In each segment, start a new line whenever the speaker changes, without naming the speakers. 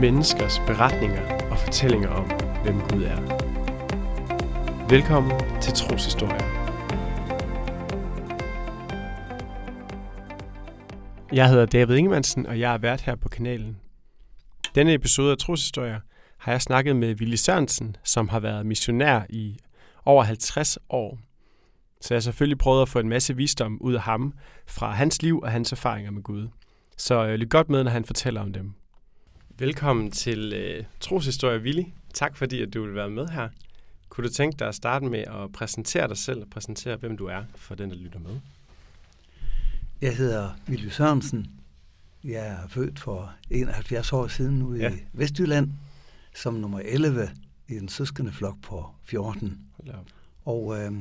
menneskers beretninger og fortællinger om, hvem Gud er. Velkommen til Troshistorie. Jeg hedder David Ingemannsen, og jeg er vært her på kanalen. Denne episode af Troshistorie har jeg snakket med Willy Sørensen, som har været missionær i over 50 år. Så jeg har selvfølgelig prøvet at få en masse visdom ud af ham fra hans liv og hans erfaringer med Gud. Så øh, lyt godt med, når han fortæller om dem. Velkommen til øh, Troshistorie, Willy. Tak fordi, at du vil være med her. Kunne du tænke dig at starte med at præsentere dig selv og præsentere, hvem du er for den, der lytter med?
Jeg hedder Willy Sørensen. Jeg er født for 71 år siden ude ja. i Vestjylland, som nummer 11 i en søskende flok på 14. Og øh,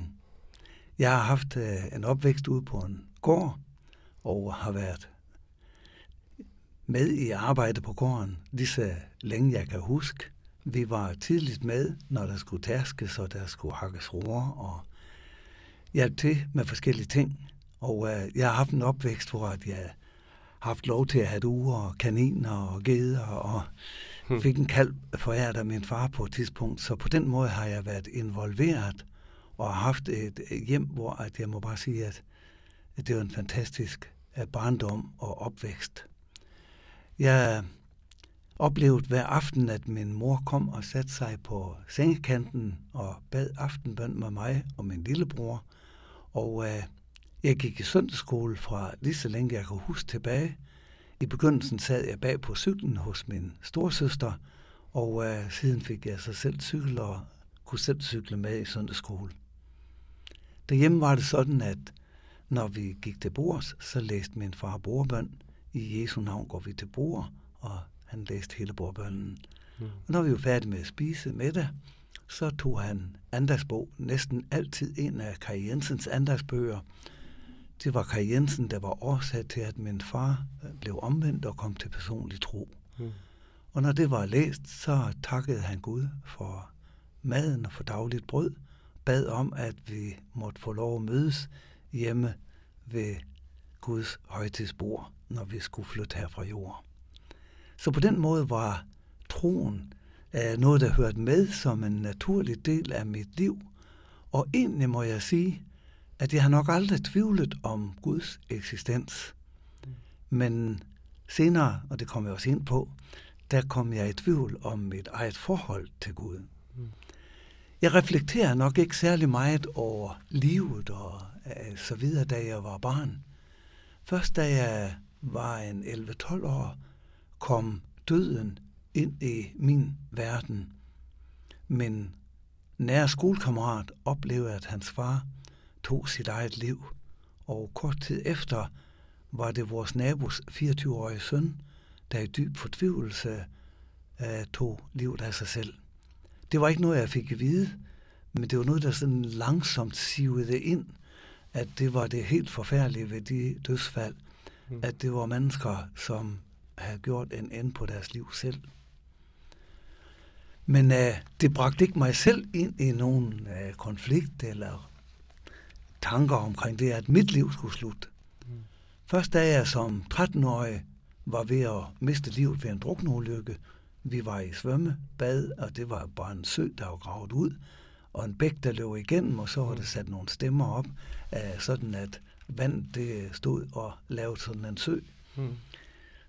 jeg har haft øh, en opvækst ude på en gård, og har været med i arbejde på gården, lige så længe jeg kan huske. Vi var tidligt med, når der skulle tærskes, og der skulle hakkes roer, og hjælpe til med forskellige ting. Og øh, jeg har haft en opvækst, hvor jeg har haft lov til at have og kaniner og geder, og hmm. fik en kalv foræret af min far på et tidspunkt. Så på den måde har jeg været involveret, og har haft et hjem, hvor at jeg må bare sige, at det var en fantastisk øh, barndom og opvækst. Jeg oplevede hver aften, at min mor kom og satte sig på sengekanten og bad aftenbøn med mig og min lillebror. Og øh, jeg gik i søndagsskole fra lige så længe jeg kunne huske tilbage. I begyndelsen sad jeg bag på cyklen hos min storsøster, og øh, siden fik jeg så selv cykel og kunne selv cykle med i søndagsskole. Derhjemme var det sådan, at når vi gik til bords, så læste min far bordbøn, i Jesu navn går vi til bord, og han læste hele bordbønnen. Mm. Og når vi var færdige med at spise med det, så tog han andagsbog, næsten altid en af Kai Jensens andagsbøger. Det var Kai Jensen, der var årsag til, at min far øh, blev omvendt og kom til personlig tro. Mm. Og når det var læst, så takkede han Gud for maden og for dagligt brød, bad om, at vi måtte få lov at mødes hjemme ved Guds højtidsbord når vi skulle flytte her fra jord. Så på den måde var troen øh, noget, der hørte med som en naturlig del af mit liv. Og egentlig må jeg sige, at jeg har nok aldrig tvivlet om Guds eksistens. Men senere, og det kommer jeg også ind på, der kom jeg i tvivl om mit eget forhold til Gud. Jeg reflekterer nok ikke særlig meget over livet og øh, så videre, da jeg var barn. Først da jeg var en 11-12 år, kom døden ind i min verden. Men nære skolekammerat oplevede, at hans far tog sit eget liv, og kort tid efter var det vores nabos 24-årige søn, der i dyb fortvivlelse uh, tog livet af sig selv. Det var ikke noget, jeg fik at vide, men det var noget, der sådan langsomt sivede ind, at det var det helt forfærdelige ved de dødsfald at det var mennesker, som havde gjort en ende på deres liv selv. Men uh, det bragte ikke mig selv ind i nogen uh, konflikt eller tanker omkring det, at mit liv skulle slutte. Mm. Først da jeg som 13-årig var ved at miste livet ved en drukneulykke, vi var i svømmebad, og det var bare en sø, der var gravet ud, og en bæk, der løb igennem, og så var der sat nogle stemmer op, uh, sådan at vand det stod og lavede sådan en sø. Mm.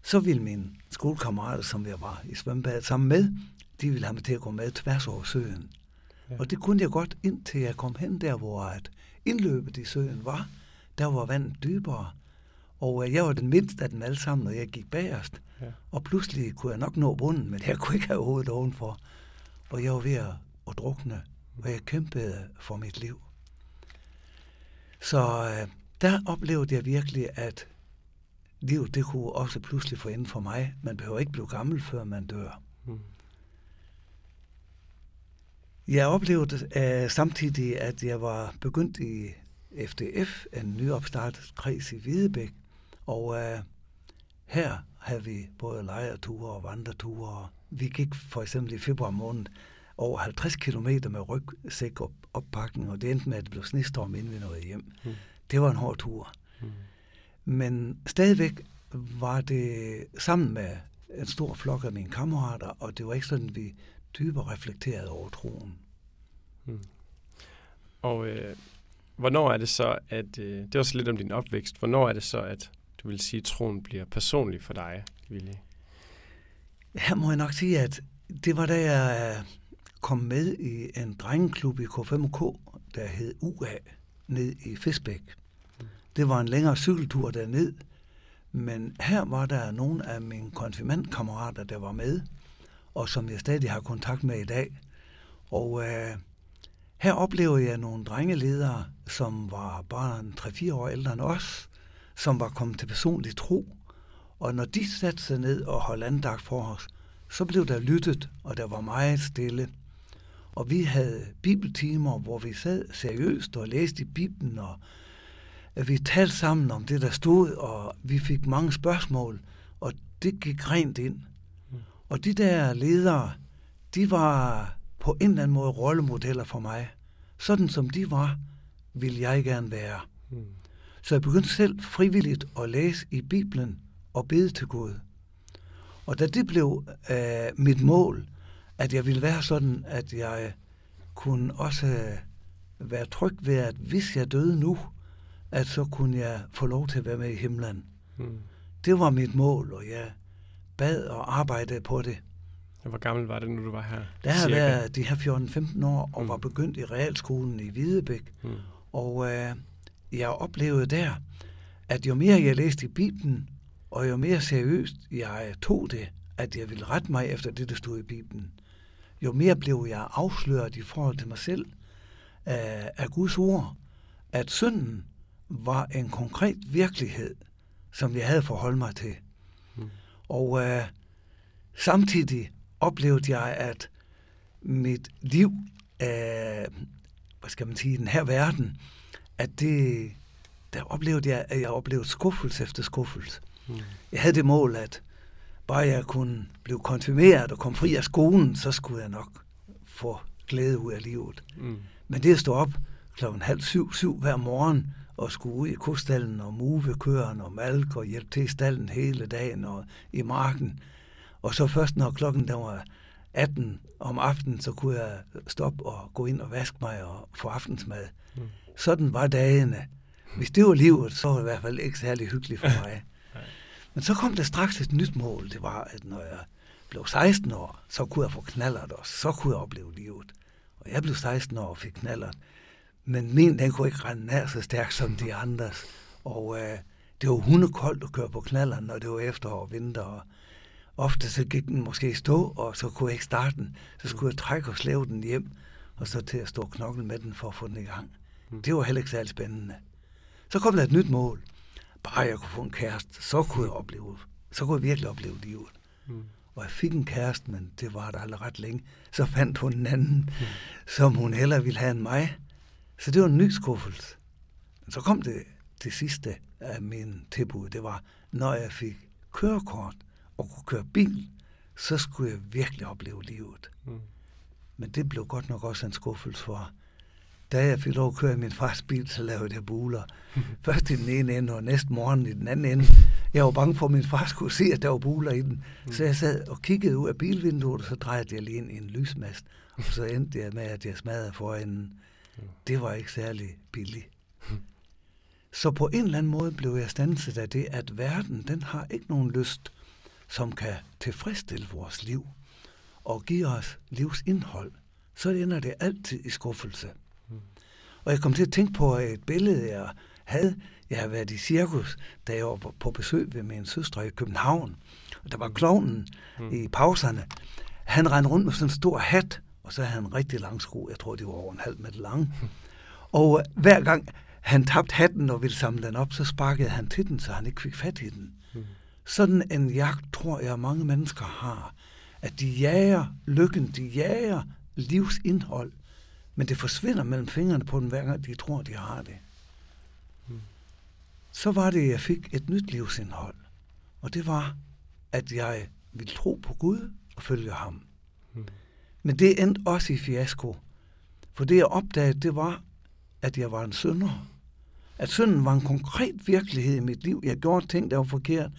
Så ville min skolekammerater, som jeg var i svømmebadet sammen med, de ville have mig til at gå med tværs over søen. Ja. Og det kunne jeg godt, indtil jeg kom hen der, hvor at indløbet i søen var. Der var vandet dybere. Og øh, jeg var den mindste af dem alle sammen, og jeg gik bagerst. Ja. Og pludselig kunne jeg nok nå bunden, men jeg kunne ikke have hovedet ovenfor. Og jeg var ved at, at drukne, og jeg kæmpede for mit liv. Så øh, der oplevede jeg virkelig, at livet det kunne også pludselig få enden for mig. Man behøver ikke blive gammel, før man dør. Mm. Jeg oplevede uh, samtidig, at jeg var begyndt i FDF, en nyopstartet kreds i Hvidebæk, og uh, her havde vi både lejerture og vandreture. Vi gik for eksempel i februar måned over 50 km med rygsæk op, oppakning, og det endte med, at det blev snestorm, inden vi nåede hjem. Mm. Det var en hård tur. Mm. Men stadigvæk var det sammen med en stor flok af mine kammerater, og det var ikke sådan, vi dybere reflekterede over troen. Hmm.
Og øh, hvornår er det så, at, øh, det er også lidt om din opvækst, hvornår er det så, at du vil sige, at troen bliver personlig for dig, Willy?
Her må jeg nok sige, at det var da jeg kom med i en drengeklub i K5K, der hed UA, ned i Fisbæk. Det var en længere cykeltur derned, men her var der nogle af mine konfirmandkammerater, der var med, og som jeg stadig har kontakt med i dag. Og øh, her oplevede jeg nogle drengeledere, som var bare en 3-4 år ældre end os, som var kommet til personlig tro. Og når de satte sig ned og holdt andagt for os, så blev der lyttet, og der var meget stille. Og vi havde bibeltimer, hvor vi sad seriøst og læste i Bibelen, og vi talte sammen om det, der stod, og vi fik mange spørgsmål, og det gik rent ind. Mm. Og de der ledere, de var på en eller anden måde rollemodeller for mig. Sådan som de var, ville jeg gerne være. Mm. Så jeg begyndte selv frivilligt at læse i Bibelen og bede til Gud. Og da det blev øh, mit mål, at jeg ville være sådan, at jeg kunne også være tryg ved, at hvis jeg døde nu, at så kunne jeg få lov til at være med i himlen. Mm. Det var mit mål, og jeg bad og arbejdede på det.
Hvor gammel var det, nu du var her?
Der har været de her 14-15 år, og mm. var begyndt i realskolen i Hvidebæk. Mm. Og øh, jeg oplevede der, at jo mere jeg læste i Bibelen, og jo mere seriøst jeg tog det, at jeg ville rette mig efter det, der stod i Bibelen, jo mere blev jeg afsløret i forhold til mig selv af, af Guds ord, at synden var en konkret virkelighed, som jeg havde forholdt mig til. Mm. Og øh, samtidig oplevede jeg, at mit liv, øh, hvad skal man sige, i den her verden, at det, der oplevede jeg, at jeg oplevede skuffelse efter skuffelse. Mm. Jeg havde det mål, at bare jeg kunne blive konfirmeret og komme fri af skolen, så skulle jeg nok få glæde ud af livet. Mm. Men det at stå op klokken halv syv, syv hver morgen og skulle ud i kostallen og move køerne og malke og hjælpe til i stallen hele dagen og i marken. Og så først når klokken der var 18 om aftenen, så kunne jeg stoppe og gå ind og vaske mig og få aftensmad. Mm. Sådan var dagene. Hvis det var livet, så var det i hvert fald ikke særlig hyggeligt for mig. Men så kom der straks et nyt mål. Det var, at når jeg blev 16 år, så kunne jeg få knallert også. Så kunne jeg opleve livet. Og jeg blev 16 år og fik knallert. Men min, den kunne ikke rende nær så stærkt som de andres. Og øh, det var hundekoldt at køre på knalleren, når det var efterår og vinter. Og ofte så gik den måske stå, og så kunne jeg ikke starte den. Så skulle jeg trække og slæve den hjem, og så til at stå og knokle med den for at få den i gang. Mm. Det var heller ikke særlig spændende. Så kom der et nyt mål bare jeg kunne få en kæreste, så kunne jeg opleve, så kunne jeg virkelig opleve livet. Mm. Og jeg fik en kæreste, men det var der aldrig ret længe. Så fandt hun en anden, mm. som hun heller ville have end mig. Så det var en ny skuffelse. Men så kom det, det sidste af min tilbud. Det var, når jeg fik kørekort og kunne køre bil, så skulle jeg virkelig opleve livet. Mm. Men det blev godt nok også en skuffelse for da jeg fik lov at køre i min fars bil, så lavede jeg buler. Først i den ene ende, og næste morgen i den anden ende. Jeg var bange for, at min far skulle se, at der var buler i den. Mm. Så jeg sad og kiggede ud af bilvinduet, og så drejede jeg lige ind i en lysmast. Og så endte jeg med, at jeg smadrede forenden. Det var ikke særlig billigt. Så på en eller anden måde blev jeg standset af det, at verden, den har ikke nogen lyst, som kan tilfredsstille vores liv og give os livsindhold. Så ender det altid i skuffelse. Og jeg kom til at tænke på et billede, jeg havde. Jeg havde været i cirkus, da jeg var på besøg ved min søster i København. Og der var klovnen mm. i pauserne. Han rendte rundt med sådan en stor hat, og så havde han en rigtig lang sko. Jeg tror, det var over en halv meter lang. Mm. Og hver gang han tabte hatten og ville samle den op, så sparkede han til den, så han ikke fik fat i den. Mm. Sådan en jagt tror jeg, mange mennesker har. At de jager lykken, de jager livsindhold, men det forsvinder mellem fingrene på dem, hver gang de tror, de har det. Hmm. Så var det, at jeg fik et nyt livsindhold. Og det var, at jeg ville tro på Gud og følge ham. Hmm. Men det endte også i fiasko. For det, jeg opdagede, det var, at jeg var en synder. At synden var en konkret virkelighed i mit liv. Jeg gjorde ting, der var forkert.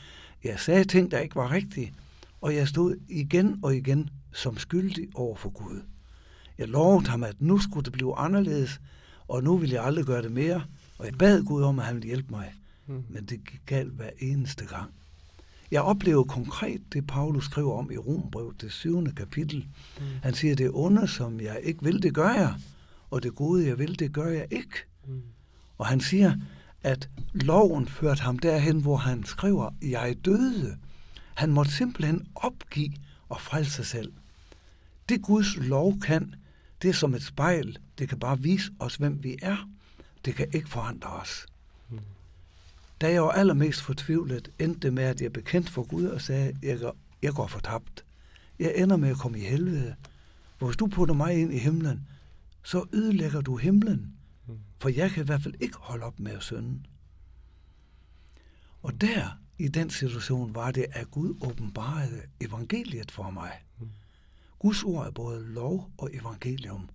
Jeg sagde ting, der ikke var rigtige. Og jeg stod igen og igen som skyldig over for Gud. Jeg lovede ham, at nu skulle det blive anderledes, og nu ville jeg aldrig gøre det mere. Og jeg bad Gud om, at han ville hjælpe mig. Mm. Men det gik galt hver eneste gang. Jeg oplever konkret det, Paulus skriver om i Rombrevet, det syvende kapitel. Mm. Han siger, det onde, som jeg ikke vil, det gør jeg. Og det gode, jeg vil, det gør jeg ikke. Mm. Og han siger, at loven førte ham derhen, hvor han skriver, jeg døde. Han måtte simpelthen opgive og frelse sig selv. Det Guds lov kan, det er som et spejl. Det kan bare vise os, hvem vi er. Det kan ikke forandre os. Mm. Da jeg var allermest fortvivlet, endte det med, at jeg bekendt for Gud og sagde, jeg jeg går fortabt. Jeg ender med at komme i helvede. Hvis du putter mig ind i himlen, så ødelægger du himlen. Mm. For jeg kan i hvert fald ikke holde op med at synde. Og der, i den situation, var det, at Gud åbenbarede evangeliet for mig. Guds ord er både lov og evangelium.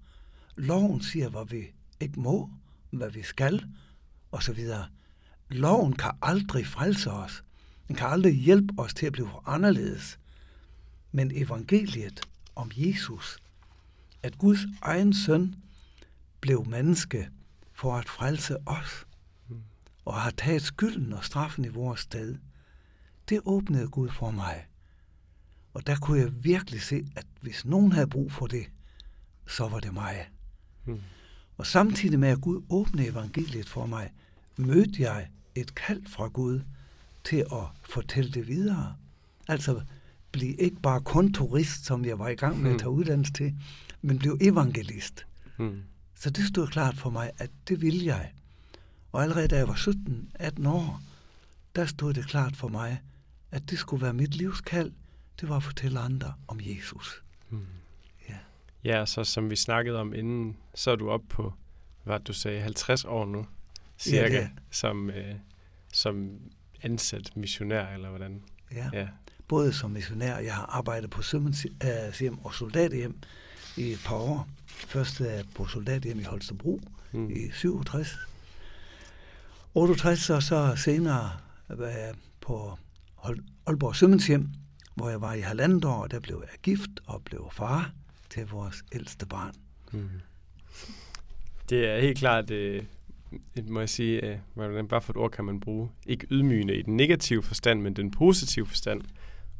Loven siger, hvad vi ikke må, hvad vi skal, osv. Loven kan aldrig frelse os. Den kan aldrig hjælpe os til at blive anderledes. Men evangeliet om Jesus, at Guds egen søn blev menneske for at frelse os, og har taget skylden og straffen i vores sted, det åbnede Gud for mig. Og der kunne jeg virkelig se, at hvis nogen havde brug for det, så var det mig. Hmm. Og samtidig med at Gud åbnede evangeliet for mig, mødte jeg et kald fra Gud til at fortælle det videre. Altså blive ikke bare kun turist, som jeg var i gang med at tage hmm. uddannelse til, men blive evangelist. Hmm. Så det stod klart for mig, at det ville jeg. Og allerede da jeg var 17-18 år, der stod det klart for mig, at det skulle være mit livskald, det var at fortælle andre om Jesus. Hmm.
Ja. ja, så som vi snakkede om inden, så er du op på, hvad du sagde, 50 år nu, cirka, ja, som, øh, som ansat missionær, eller hvordan?
Ja. ja, både som missionær, jeg har arbejdet på sømandshjem og soldaterhjem i et par år. Først på soldaterhjem i Holstebro hmm. i 67. 68 og så senere øh, på Aalborg Sømandshjem, hvor jeg var i halvandet år, og der blev jeg gift og blev far til vores ældste barn.
Det er helt klart, øh, må jeg sige, øh, hvordan bare for et ord kan man bruge, ikke ydmygende i den negative forstand, men den positive forstand,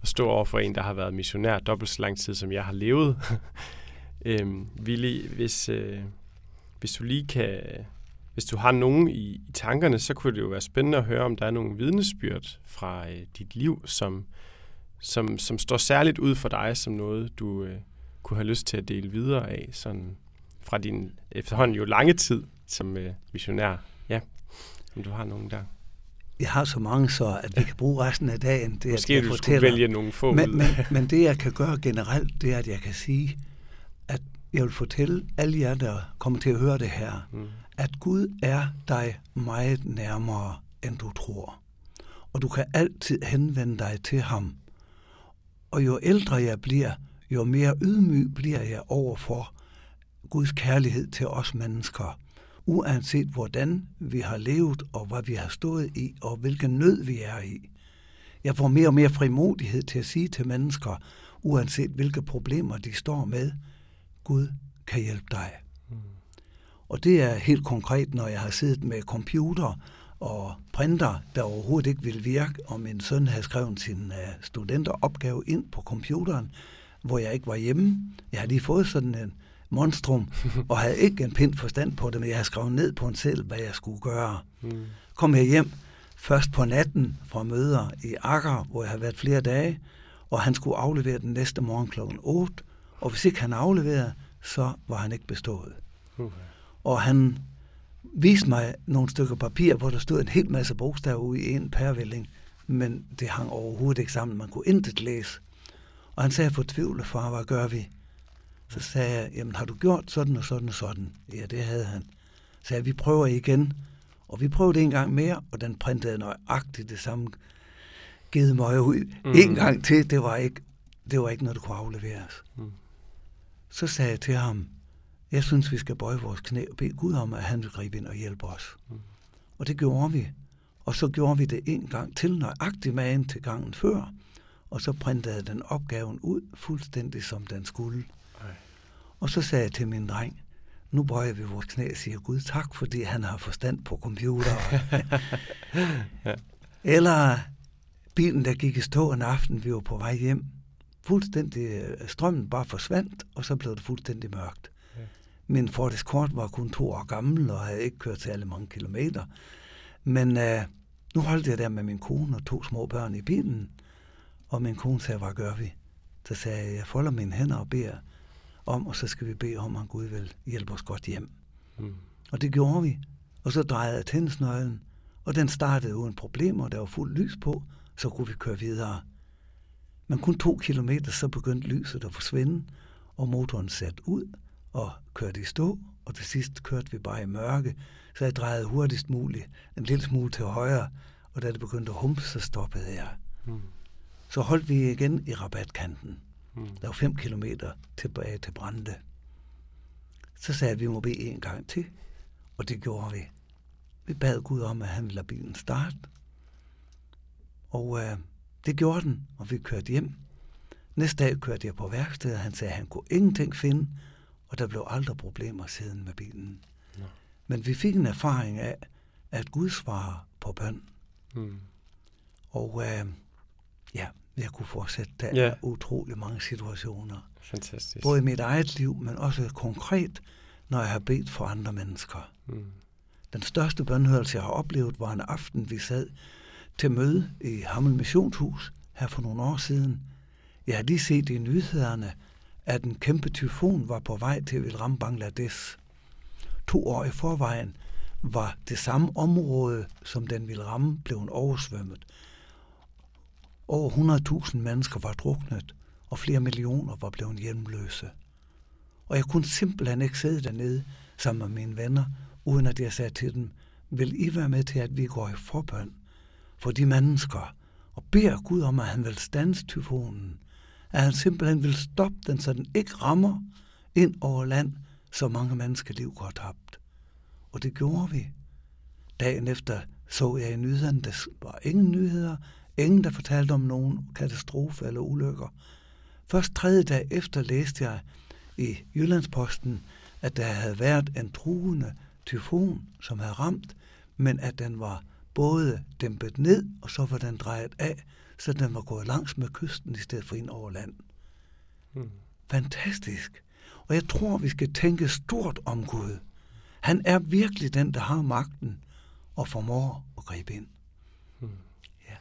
at stå over for en, der har været missionær dobbelt så lang tid, som jeg har levet. øhm, Willy, hvis, øh, hvis du lige kan, hvis du har nogen i, i tankerne, så kunne det jo være spændende at høre, om der er nogle vidnesbyrd fra øh, dit liv, som, som, som står særligt ud for dig som noget, du øh, kunne have lyst til at dele videre af, sådan fra din efterhånden jo lange tid som øh, missionær. Ja, om du har nogen der.
Jeg har så mange så, at vi kan bruge resten af dagen.
Det, Måske at du skulle vælge nogle få
men, men, men det, jeg kan gøre generelt, det er, at jeg kan sige, at jeg vil fortælle alle jer, der kommer til at høre det her, mm. at Gud er dig meget nærmere, end du tror. Og du kan altid henvende dig til ham. Og jo ældre jeg bliver, jo mere ydmyg bliver jeg overfor Guds kærlighed til os mennesker. Uanset hvordan vi har levet, og hvad vi har stået i, og hvilken nød vi er i. Jeg får mere og mere frimodighed til at sige til mennesker, uanset hvilke problemer de står med, Gud kan hjælpe dig. Mm. Og det er helt konkret, når jeg har siddet med computer og printer, der overhovedet ikke vil virke, og min søn havde skrevet sin uh, studenteropgave ind på computeren, hvor jeg ikke var hjemme. Jeg har lige fået sådan en monstrum, og havde ikke en pind forstand på det, men jeg havde skrevet ned på en selv, hvad jeg skulle gøre. Mm. Kom jeg hjem først på natten fra møder i Akker, hvor jeg havde været flere dage, og han skulle aflevere den næste morgen kl. 8, og hvis ikke han afleverede, så var han ikke bestået. Okay. Og han viste mig nogle stykker papir, hvor der stod en hel masse bogstaver ude i en pærevælling, men det hang overhovedet ikke sammen. Man kunne intet læse. Og han sagde fortvivlet, far, hvad gør vi? Så sagde jeg, jamen har du gjort sådan og sådan og sådan? Ja, det havde han. Så sagde jeg, vi prøver igen. Og vi prøvede en gang mere, og den printede nøjagtigt det samme givet mig ud. Mm. En gang til, det var ikke, det var ikke noget, der kunne afleveres. Mm. Så sagde jeg til ham, jeg synes, vi skal bøje vores knæ og bede Gud om, at han vil gribe ind og hjælpe os. Mm. Og det gjorde vi. Og så gjorde vi det en gang til, nøjagtigt med til gangen før. og så printede den opgaven ud fuldstændig som den skulle.
Ej.
Og så sagde jeg til min dreng, nu bøjer vi vores knæ og siger Gud tak, fordi han har forstand på computer. ja. Eller bilen, der gik i stå en aften, vi var på vej hjem. Fuldstændig, øh, strømmen bare forsvandt, og så blev det fuldstændig mørkt. Min Ford Escort var kun to år gammel, og havde ikke kørt alle mange kilometer. Men øh, nu holdt jeg der med min kone og to små børn i bilen, og min kone sagde, hvad gør vi? Så sagde jeg, jeg folder mine hænder og beder om, og så skal vi bede om, at Gud vil hjælpe os godt hjem. Mm. Og det gjorde vi. Og så drejede jeg tændsnøglen, og den startede uden problemer, der var fuld lys på, så kunne vi køre videre. Men kun to kilometer, så begyndte lyset at forsvinde, og motoren satte ud og kørte i stå, og til sidst kørte vi bare i mørke, så jeg drejede hurtigst muligt en lille smule til højre, og da det begyndte at humpe, så stoppede jeg. Mm. Så holdt vi igen i rabatkanten. Mm. Der var fem kilometer tilbage til Brande. Så sagde jeg, at vi må bede en gang til, og det gjorde vi. Vi bad Gud om, at han ville lade bilen starte. Og øh, det gjorde den, og vi kørte hjem. Næste dag kørte jeg på værkstedet, og han sagde, at han kunne ingenting finde, og der blev aldrig problemer siden med bilen. Ja. Men vi fik en erfaring af, at Gud svarer på bøn. Mm. Og øh, ja, jeg kunne fortsætte. Der ja. er utrolig mange situationer.
Fantastisk.
Både i mit eget liv, men også konkret, når jeg har bedt for andre mennesker. Mm. Den største bønhørelse, jeg har oplevet, var en aften, vi sad til møde i Hammel Missionshus her for nogle år siden. Jeg har lige set i nyhederne, at en kæmpe tyfon var på vej til at ramme Bangladesh. To år i forvejen var det samme område, som den ville ramme, blevet oversvømmet. Over 100.000 mennesker var druknet, og flere millioner var blevet hjemløse. Og jeg kunne simpelthen ikke sidde dernede sammen med mine venner, uden at jeg sagde til dem, vil I være med til, at vi går i forbøn for de mennesker, og beder Gud om, at han vil stands tyfonen, at han simpelthen vil stoppe den, så den ikke rammer ind over land, så mange menneskeliv går tabt. Og det gjorde vi. Dagen efter så jeg i nyhederne, der var ingen nyheder, ingen der fortalte om nogen katastrofe eller ulykker. Først tredje dag efter læste jeg i Jyllandsposten, at der havde været en truende tyfon, som havde ramt, men at den var både dæmpet ned, og så var den drejet af, så den var gået langs med kysten i stedet for ind over land. Hmm. Fantastisk. Og jeg tror, vi skal tænke stort om Gud. Han er virkelig den, der har magten og formår at gribe ind. Hmm.
Ja.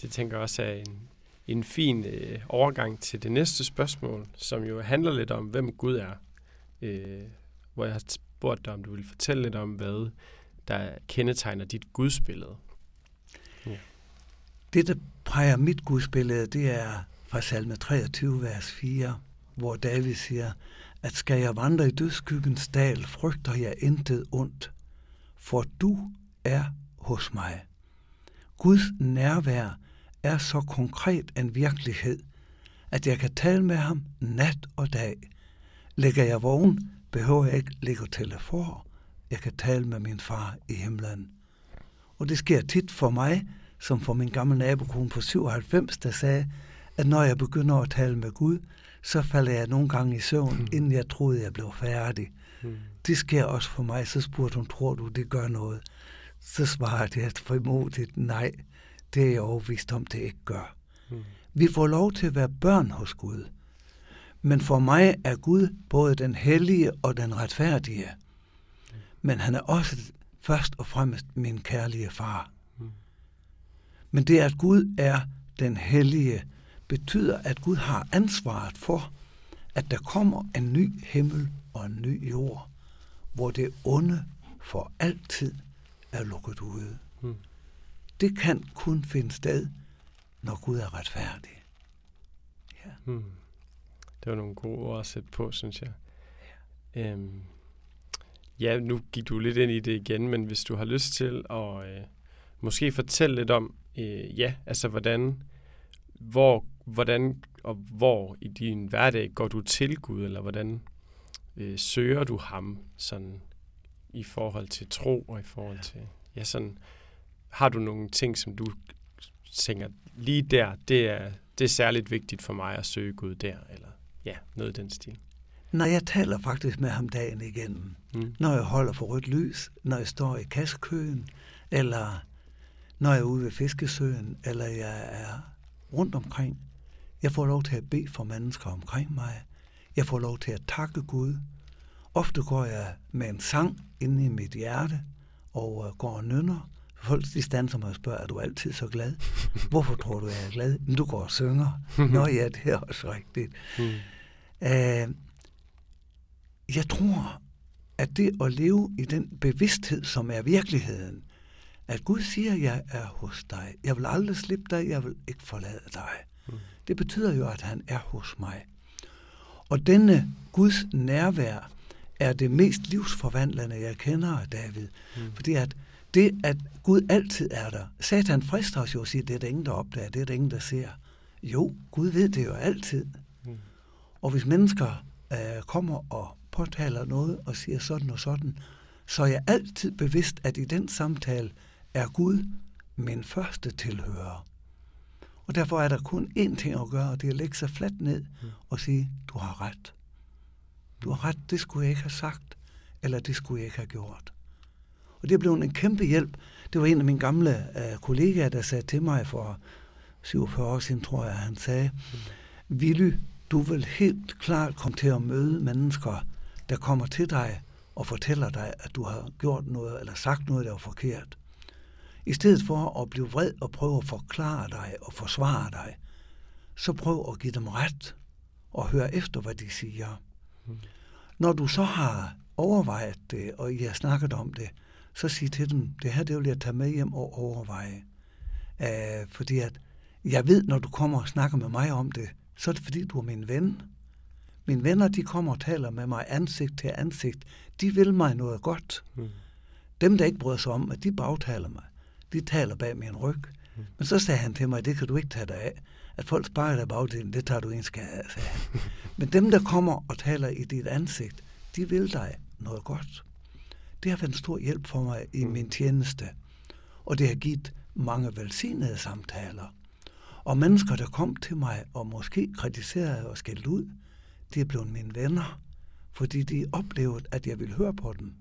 Det tænker jeg også er en, en fin øh, overgang til det næste spørgsmål, som jo handler lidt om, hvem Gud er. Øh, hvor jeg har spurgt dig, om du vil fortælle lidt om, hvad der kendetegner dit gudsbillede.
Det, der præger mit gudsbillede, det er fra salme 23, vers 4, hvor David siger, at skal jeg vandre i dødskyggens dal, frygter jeg intet ondt, for du er hos mig. Guds nærvær er så konkret en virkelighed, at jeg kan tale med ham nat og dag. Ligger jeg vågen, behøver jeg ikke ligge telefon. Jeg kan tale med min far i himlen. Og det sker tit for mig, som for min gamle nabokone på 97, der sagde, at når jeg begynder at tale med Gud, så falder jeg nogle gange i søvn, mm. inden jeg troede, jeg blev færdig. Mm. Det sker også for mig. Så spurgte hun, tror du, det gør noget? Så svarede jeg frimodigt, nej, det er jeg overvist om, det ikke gør. Mm. Vi får lov til at være børn hos Gud. Men for mig er Gud både den hellige og den retfærdige. Men han er også først og fremmest min kærlige far. Men det, at Gud er den hellige, betyder, at Gud har ansvaret for, at der kommer en ny himmel og en ny jord, hvor det onde for altid er lukket ude. Hmm. Det kan kun finde sted, når Gud er retfærdig.
Ja. Hmm. Det var nogle gode ord at sætte på, synes jeg. Ja. Øhm, ja, nu gik du lidt ind i det igen, men hvis du har lyst til at øh, måske fortælle lidt om, øh, ja, altså hvordan, hvor, hvordan og hvor i din hverdag går du til Gud, eller hvordan øh, søger du ham sådan i forhold til tro og i forhold ja. til, ja sådan, har du nogle ting, som du tænker, lige der, det er, det er særligt vigtigt for mig at søge Gud der, eller ja, noget i den stil.
Når jeg taler faktisk med ham dagen igennem, mm. når jeg holder for rødt lys, når jeg står i kaskøen, eller når jeg er ude ved fiskesøen, eller jeg er rundt omkring. Jeg får lov til at bede for mennesker omkring mig. Jeg får lov til at takke Gud. Ofte går jeg med en sang inde i mit hjerte, og øh, går og nynner. Folk de standser mig og spørger, er du altid så glad? Hvorfor tror du, jeg er glad? Men du går og synger. Nå ja, det er også rigtigt. Mm. Uh, jeg tror, at det at leve i den bevidsthed, som er virkeligheden, at Gud siger, at jeg er hos dig. Jeg vil aldrig slippe dig, jeg vil ikke forlade dig. Mm. Det betyder jo, at han er hos mig. Og denne Guds nærvær er det mest livsforvandlende, jeg kender, David. Mm. Fordi at det, at Gud altid er der. Satan frister os jo at sige, det er der ingen, der opdager, det er der ingen, der ser. Jo, Gud ved det jo altid. Mm. Og hvis mennesker øh, kommer og påtaler noget og siger sådan og sådan, så er jeg altid bevidst, at i den samtale er Gud min første tilhører. Og derfor er der kun én ting at gøre, og det er at lægge sig fladt ned og sige, du har ret. Du har ret, det skulle jeg ikke have sagt, eller det skulle jeg ikke have gjort. Og det er blevet en kæmpe hjælp. Det var en af mine gamle øh, kollegaer, der sagde til mig for 47 år siden, tror jeg, han sagde, Willy, du vil helt klart komme til at møde mennesker, der kommer til dig og fortæller dig, at du har gjort noget eller sagt noget, der var forkert. I stedet for at blive vred og prøve at forklare dig og forsvare dig, så prøv at give dem ret og høre efter, hvad de siger. Mm. Når du så har overvejet det, og I har snakket om det, så sig til dem, det her det vil jeg tage med hjem og overveje. Uh, fordi at jeg ved, når du kommer og snakker med mig om det, så er det fordi, du er min ven. Mine venner, de kommer og taler med mig ansigt til ansigt. De vil mig noget godt. Mm. Dem, der ikke bryder sig om, at de bagtaler mig de taler bag min ryg. Men så sagde han til mig, det kan du ikke tage dig af. At folk sparer dig bagdelen, det tager du skade af, sagde han. Men dem, der kommer og taler i dit ansigt, de vil dig noget godt. Det har været en stor hjælp for mig i mm. min tjeneste. Og det har givet mange velsignede samtaler. Og mennesker, der kom til mig og måske kritiserede og skældte ud, de er blevet mine venner, fordi de oplevede, at jeg ville høre på dem.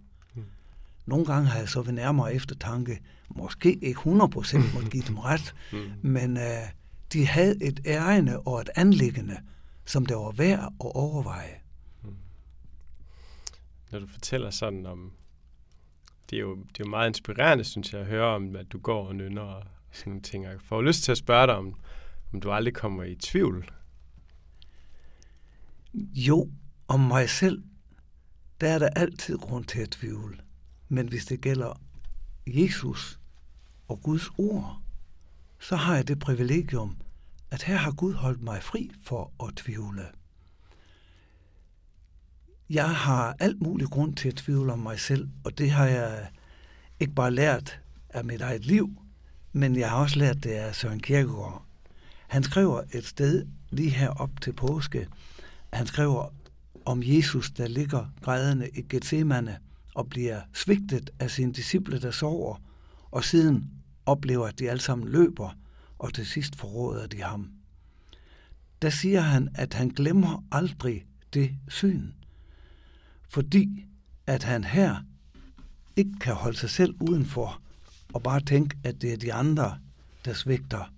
Nogle gange har jeg så ved nærmere eftertanke, måske ikke 100% måtte give dem ret, mm. men uh, de havde et ærende og et anlæggende, som det var værd at overveje. Mm.
Når du fortæller sådan om, det er, jo, det er jo meget inspirerende, synes jeg, at høre om, at du går og nynner og sådan nogle ting. Jeg får lyst til at spørge dig, om, om du aldrig kommer i tvivl.
Jo, om mig selv, der er der altid grund til at tvivle. Men hvis det gælder Jesus og Guds ord, så har jeg det privilegium, at her har Gud holdt mig fri for at tvivle. Jeg har alt mulig grund til at tvivle om mig selv, og det har jeg ikke bare lært af mit eget liv, men jeg har også lært det af Søren Kierkegaard. Han skriver et sted lige her op til påske, han skriver om Jesus, der ligger grædende i Gethsemane, og bliver svigtet af sine disciple, der sover, og siden oplever, at de alle sammen løber, og til sidst forråder de ham. Der siger han, at han glemmer aldrig det syn, fordi at han her ikke kan holde sig selv udenfor og bare tænke, at det er de andre, der svigter.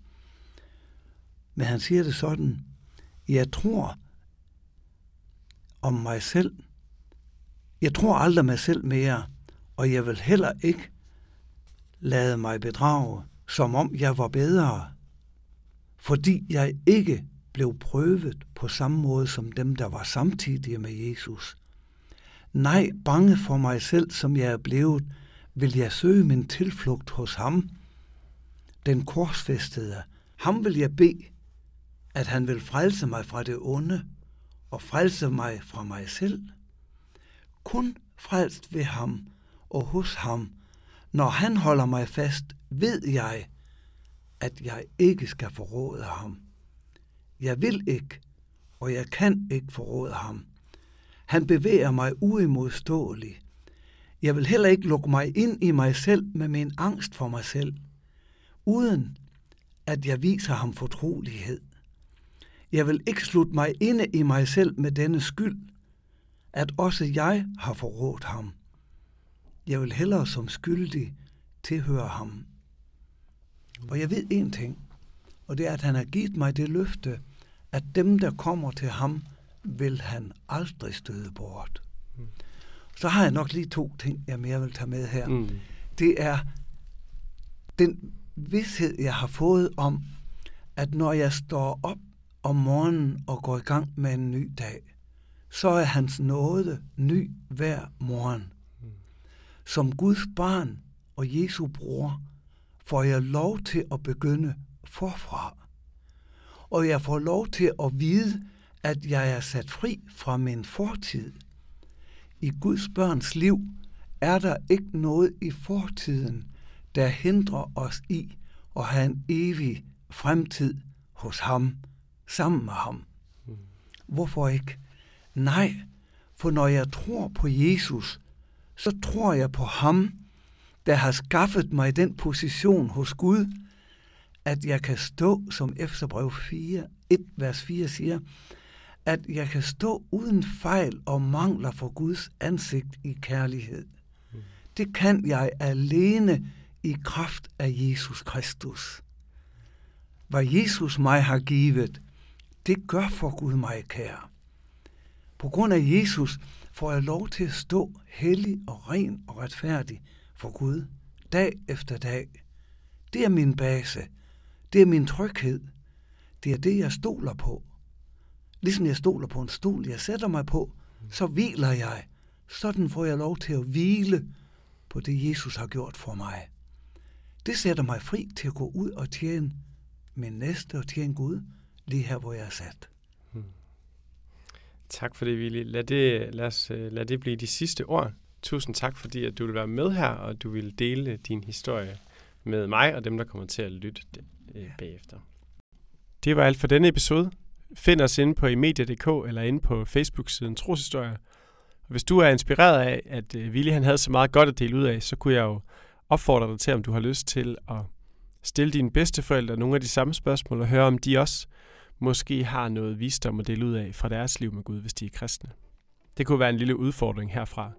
Men han siger det sådan, jeg tror om mig selv, jeg tror aldrig mig selv mere, og jeg vil heller ikke lade mig bedrage, som om jeg var bedre, fordi jeg ikke blev prøvet på samme måde som dem, der var samtidige med Jesus. Nej, bange for mig selv, som jeg er blevet, vil jeg søge min tilflugt hos ham, den korsfæstede. Ham vil jeg bede, at han vil frelse mig fra det onde og frelse mig fra mig selv kun frelst ved ham og hos ham. Når han holder mig fast, ved jeg, at jeg ikke skal forråde ham. Jeg vil ikke, og jeg kan ikke forråde ham. Han bevæger mig uimodståeligt. Jeg vil heller ikke lukke mig ind i mig selv med min angst for mig selv, uden at jeg viser ham fortrolighed. Jeg vil ikke slutte mig inde i mig selv med denne skyld, at også jeg har forrådt ham. Jeg vil hellere som skyldig tilhøre ham. Og jeg ved en ting, og det er, at han har givet mig det løfte, at dem, der kommer til ham, vil han aldrig støde bort. Mm. Så har jeg nok lige to ting, jeg mere vil tage med her. Mm. Det er den vidshed, jeg har fået om, at når jeg står op om morgenen og går i gang med en ny dag, så er hans nåde ny hver morgen. Mm. Som Guds barn og Jesu bror får jeg lov til at begynde forfra. Og jeg får lov til at vide, at jeg er sat fri fra min fortid. I Guds børns liv er der ikke noget i fortiden, der hindrer os i at have en evig fremtid hos ham, sammen med ham. Hvorfor ikke? Nej, for når jeg tror på Jesus, så tror jeg på ham, der har skaffet mig den position hos Gud, at jeg kan stå, som Efterbrev 4, 1, vers 4 siger, at jeg kan stå uden fejl og mangler for Guds ansigt i kærlighed. Det kan jeg alene i kraft af Jesus Kristus. Hvad Jesus mig har givet, det gør for Gud mig kære. På grund af Jesus får jeg lov til at stå hellig og ren og retfærdig for Gud, dag efter dag. Det er min base. Det er min tryghed. Det er det, jeg stoler på. Ligesom jeg stoler på en stol, jeg sætter mig på, så hviler jeg. Sådan får jeg lov til at hvile på det, Jesus har gjort for mig. Det sætter mig fri til at gå ud og tjene min næste og tjene Gud lige her, hvor jeg er sat.
Tak for det, Willy. Lad det, lad, os, øh, lad det blive de sidste ord. Tusind tak, fordi at du vil være med her, og du vil dele din historie med mig og dem, der kommer til at lytte øh, bagefter. Det var alt for denne episode. Find os inde på imedia.dk eller inde på Facebook-siden Troshistorie. Og hvis du er inspireret af, at øh, Willy han havde så meget godt at dele ud af, så kunne jeg jo opfordre dig til, om du har lyst til at stille dine bedsteforældre nogle af de samme spørgsmål og høre, om de også måske har noget visdom at dele ud af fra deres liv med Gud, hvis de er kristne. Det kunne være en lille udfordring herfra.